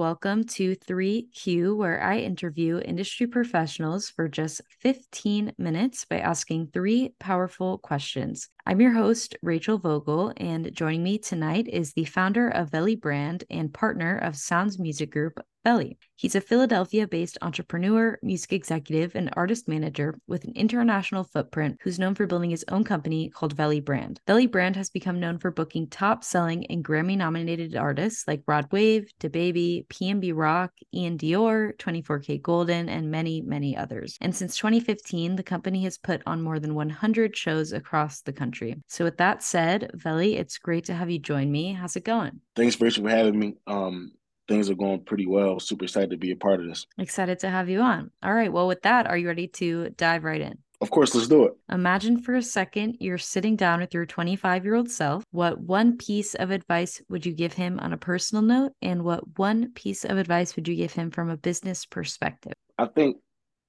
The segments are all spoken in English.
welcome to 3Q, where I interview industry professionals for just 15 minutes by asking three powerful questions. I'm your host, Rachel Vogel, and joining me tonight is the founder of Veli Brand and partner of Sounds Music Group, Veli. He's a Philadelphia based entrepreneur, music executive, and artist manager with an international footprint who's known for building his own company called Veli Brand. Veli Brand has become known for booking top selling and Grammy nominated artists like Rod Wave, DaBaby, PNB Rock, Iann Dior, 24kGoldn, and many, many others. And since 2015, the company has put on more than 100 shows across the country. So, with that said, Veli, it's great to have you join me. How's it going? Thanks, Rachel, for having me. Um, things are going pretty well. Super excited to be a part of this. Excited to have you on. All right. Well, with that, are you ready to dive right in? Of course, let's do it. Imagine for a second you're sitting down with your 25 year old self. What one piece of advice would you give him on a personal note? And what one piece of advice would you give him from a business perspective? I think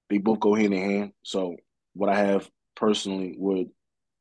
they both go hand in hand. So, what I have personally would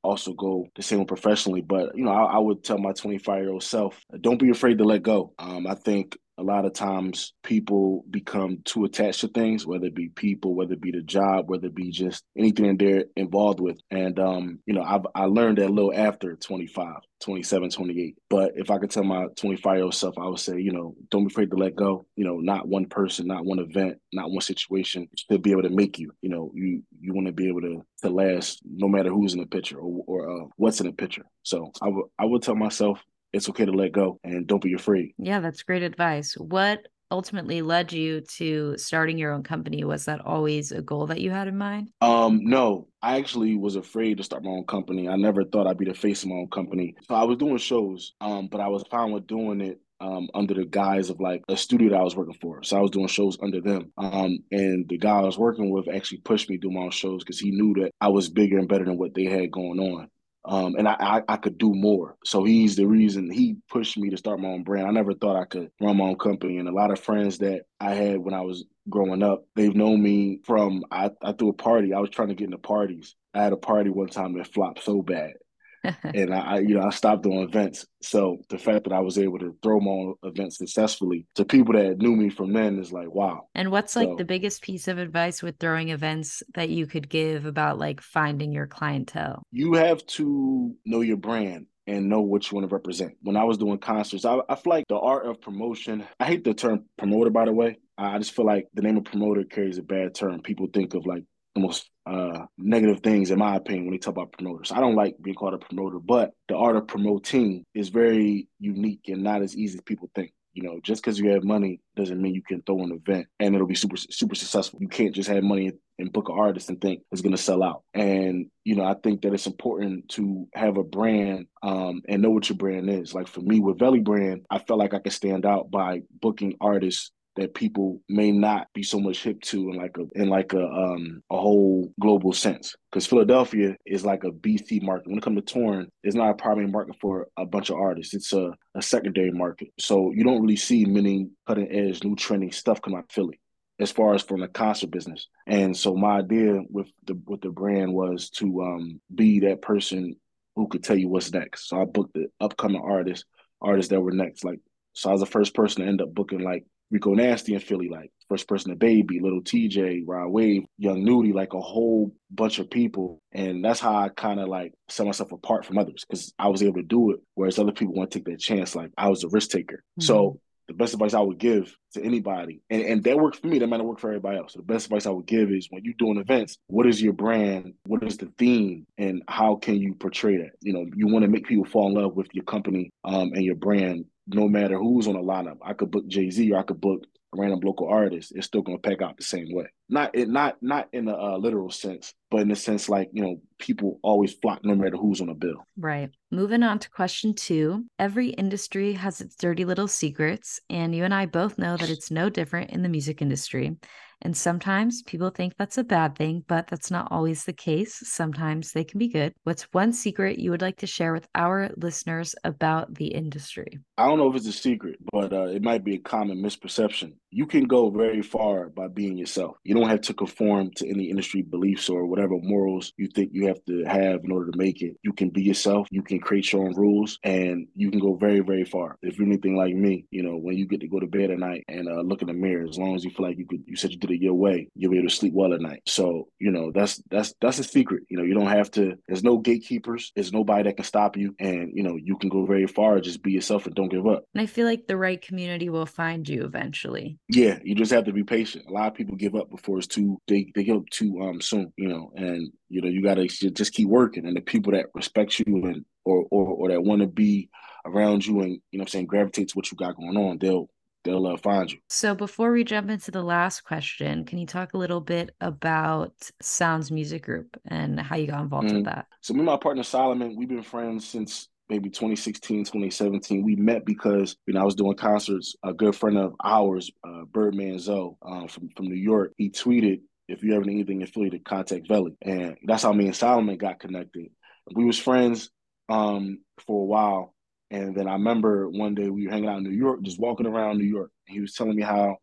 also go the same professionally. But you know, I, I would tell my 25 year old self, don't be afraid to let go. Um, I think a lot of times people become too attached to things, whether it be people, whether it be the job, whether it be just anything they're involved with. And, um, you know, I've, I learned that a little after 25, 27, 28. But if I could tell my 25 year old self, I would say, you know, don't be afraid to let go. You know, not one person, not one event, not one situation should be able to make you. You know, you you want to be able to to last no matter who's in the picture or, or uh, what's in the picture. So I would I would tell myself it's okay to let go and don't be afraid. Yeah, that's great advice. What ultimately led you to starting your own company? Was that always a goal that you had in mind? Um, no, I actually was afraid to start my own company. I never thought I'd be the face of my own company. So I was doing shows, um, but I was fine with doing it um, under the guise of like a studio that I was working for. So I was doing shows under them. Um, and the guy I was working with actually pushed me to do my own shows because he knew that I was bigger and better than what they had going on um, and I, I, I could do more. So he's the reason he pushed me to start my own brand. I never thought I could run my own company, and a lot of friends that I had when I was growing up, they've known me from I, I threw a party. I was trying to get into parties. I had a party one time that flopped so bad, and I, you know, I stopped doing events. So the fact that I was able to throw my own events successfully to people that knew me from then is like, wow. And what's like so, the biggest piece of advice with throwing events that you could give about like finding your clientele? You have to know your brand and know what you want to represent. When I was doing concerts, I, I feel like the art of promotion, I hate the term promoter, by the way. I just feel like the name of promoter carries a bad term. People think of like most uh, negative things, in my opinion, when they talk about promoters. I don't like being called a promoter, but the art of promoting is very unique and not as easy as people think. You know, just because you have money doesn't mean you can throw an event and it'll be super super successful. You can't just have money and book an artist and think it's going to sell out. And you know, I think that it's important to have a brand um, and know what your brand is. Like for me with Veli Brand, I felt like I could stand out by booking artists that people may not be so much hip to in like a in like a um a whole global sense. Because Philadelphia is like a BC market. When it comes to touring, it's not a primary market for a bunch of artists. It's a, a secondary market. So you don't really see many cutting edge, new trending stuff come out of Philly as far as from the concert business. And so my idea with the with the brand was to um, be that person who could tell you what's next. So I booked the upcoming artists, artists that were next. Like so I was the first person to end up booking like Rico Nasty in Philly, like first person to Baby, Lil Tjay, Rod Wave, Young Nudy, like a whole bunch of people. And that's how I kind of like set myself apart from others because I was able to do it, whereas other people want to take that chance. Like I was a risk taker. Mm-hmm. So the best advice I would give to anybody, and, and that worked for me, that might not work for everybody else. So the best advice I would give is when you're doing events, what is your brand? What is the theme? And how can you portray that? You know, you want to make people fall in love with your company um, and your brand no matter who's on the lineup. I could book Jay Z or I could book a random local artist. It's still gonna pack out the same way. Not it not not in a uh, literal sense, but in the sense like you know people always flock no matter who's on the bill. Right. Moving on to question two. Every industry has its dirty little secrets, and you and I both know that it's no different in the music industry. And sometimes people think that's a bad thing, but that's not always the case. Sometimes they can be good. What's one secret you would like to share with our listeners about the industry? I don't know if it's a secret, but uh, it might be a common misperception. You can go very far by being yourself. You don't have to conform to any industry beliefs or whatever morals you think you have to have in order to make it. You can be yourself. You can create your own rules, and you can go very, very far. If you're anything like me, you know, when you get to go to bed at night and uh, look in the mirror, as long as you feel like you could, you said you did it your way, you'll be able to sleep well at night. So, you know, that's that's that's a secret. You know, you don't have to. There's no gatekeepers. There's nobody that can stop you, and you know, you can go very far. Just be yourself and don't give up. And I feel like the right community will find you eventually. Yeah, you just have to be patient. A lot of people give up before it's too they they up too um soon. You know, and you know you got to just keep working, and the people that respect you and or or, or that want to be around you and you know I'm saying gravitate to what you got going on, they'll they'll uh, find you. So before we jump into the last question, can you talk a little bit about Sounds Music Group and how you got involved mm-hmm. with that? So me and my partner Solomon, we've been friends since maybe 2016, 2017. We met because you know I was doing concerts. A good friend of ours, uh, Birdman Zoe uh, from from New York, he tweeted, "If you ever need anything in Philly, to contact Veli." And that's how me and Solomon got connected. We was friends um, for a while, and then I remember one day we were hanging out in New York, just walking around New York. he was telling me how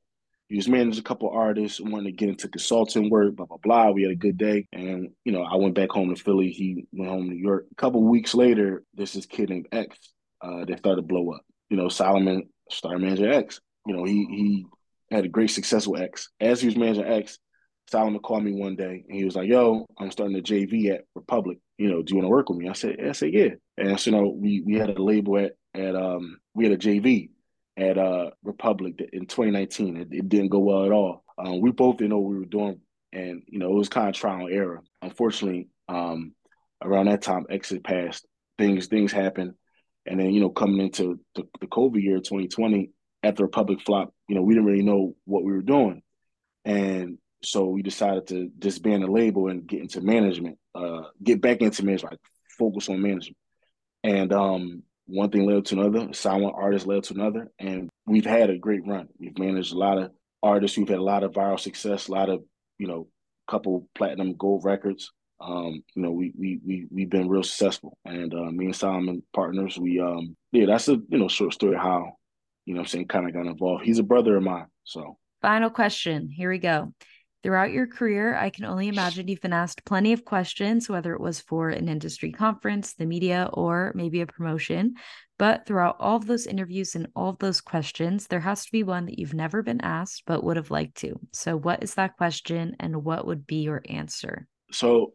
he just managed a couple artists, wanted to get into consulting work, blah blah blah. We had a good day, and you know, I went back home to Philly. He went home to New York. A couple weeks later, there's this kid named X uh, that started to blow up. You know, Solomon started managing X. You know, he he had a great success with X. As he was managing X, Solomon called me one day and he was like, "Yo, I'm starting a JV at Republic. You know, do you want to work with me?" I said, "I said yeah." And so, you know, we we had a label at at um we had a JV at uh Republic in 2019. It, it didn't go well at all. Um, we both didn't know what we were doing, and you know it was kind of trial and error. Unfortunately, um, around that time, exit passed. Things things happened, and then you know coming into the, the COVID year 2020 after Republic flop, you know we didn't really know what we were doing, and so we decided to disband the label and get into management, uh, get back into management, like focus on management, and um, one thing led to another, silent artist led to another, and we've had a great run. We've managed a lot of artists. We've had a lot of viral success, a lot of you know, couple platinum gold records. Um, you know, we we we we've been real successful, and uh, me and Solomon partners. We um, yeah, that's a you know short story how you know I'm saying kind of got involved. He's a brother of mine, so. Final question. Here we go. Throughout your career, I can only imagine you've been asked plenty of questions, whether it was for an industry conference, the media, or maybe a promotion. But throughout all of those interviews and all of those questions, there has to be one that you've never been asked but would have liked to. So, what is that question and what would be your answer? So,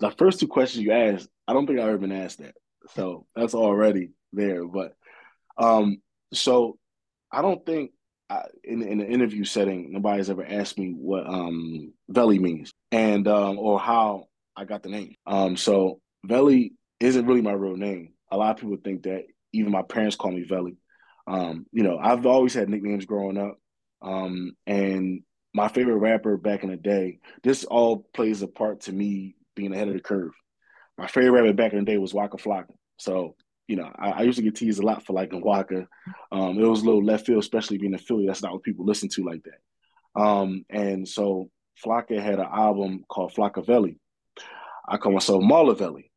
the first two questions you asked, I don't think I've ever been asked that. So, that's already there. But, um, so I don't think in in an interview setting, nobody's ever asked me what um Veli means and um or how I got the name. Um, so Veli isn't really my real name. A lot of people think that. Even my parents call me Veli. Um, you know, I've always had nicknames growing up. Um, and my favorite rapper back in the day, this all plays a part to me being ahead of the curve. My favorite rapper back in the day was Waka Flocka. So you know, I, I, used to get teased a lot for like Waka. Um, it was a little left field, especially being a Philly. That's not what people listen to like that. Um, and so Flocka had an album called Flockaveli. I call myself Marlavelli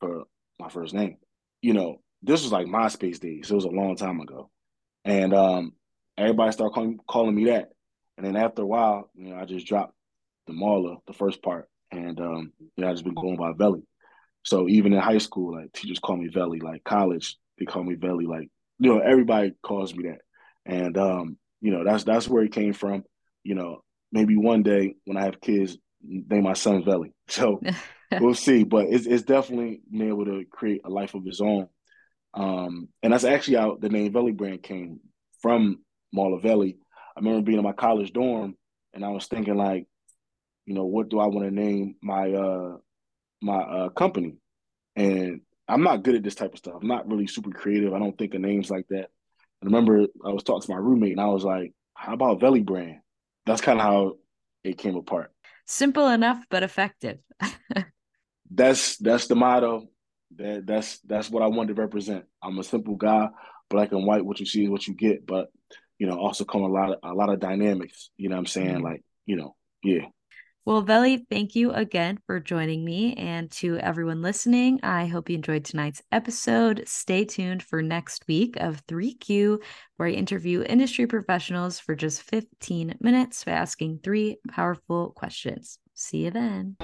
for my first name. You know, this was like MySpace days. It was a long time ago. And um, everybody started calling, calling me that. And then after a while, you know, I just dropped the Marla, the first part. And um, you know, I just been going by Veli. So even in high school, like teachers call me Veli. Like college, they call me Veli. Like you know, everybody calls me that, and um, you know, that's that's where it came from. You know, maybe one day when I have kids, name my son Veli. So we'll see. But it's it's definitely been able to create a life of his own. Um, and that's actually how the name Veli brand came from Marla Veli. I remember being in my college dorm and I was thinking like, you know, what do I want to name my uh my uh, company, and I'm not good at this type of stuff. I'm not really super creative. I don't think of names like that. I remember I was talking to my roommate, and I was like, "How about Veli Brand?" That's kind of how it came apart. Simple enough, but effective. that's that's the motto. That that's that's what I want to represent. I'm a simple guy, black and white. What you see is what you get. But you know, also come a lot of a lot of dynamics. You know what I'm saying? Mm-hmm. Like you know, yeah. Well, Veli, thank you again for joining me. And to everyone listening, I hope you enjoyed tonight's episode. Stay tuned for next week of 3Q, where I interview industry professionals for just 15 minutes by asking three powerful questions. See you then.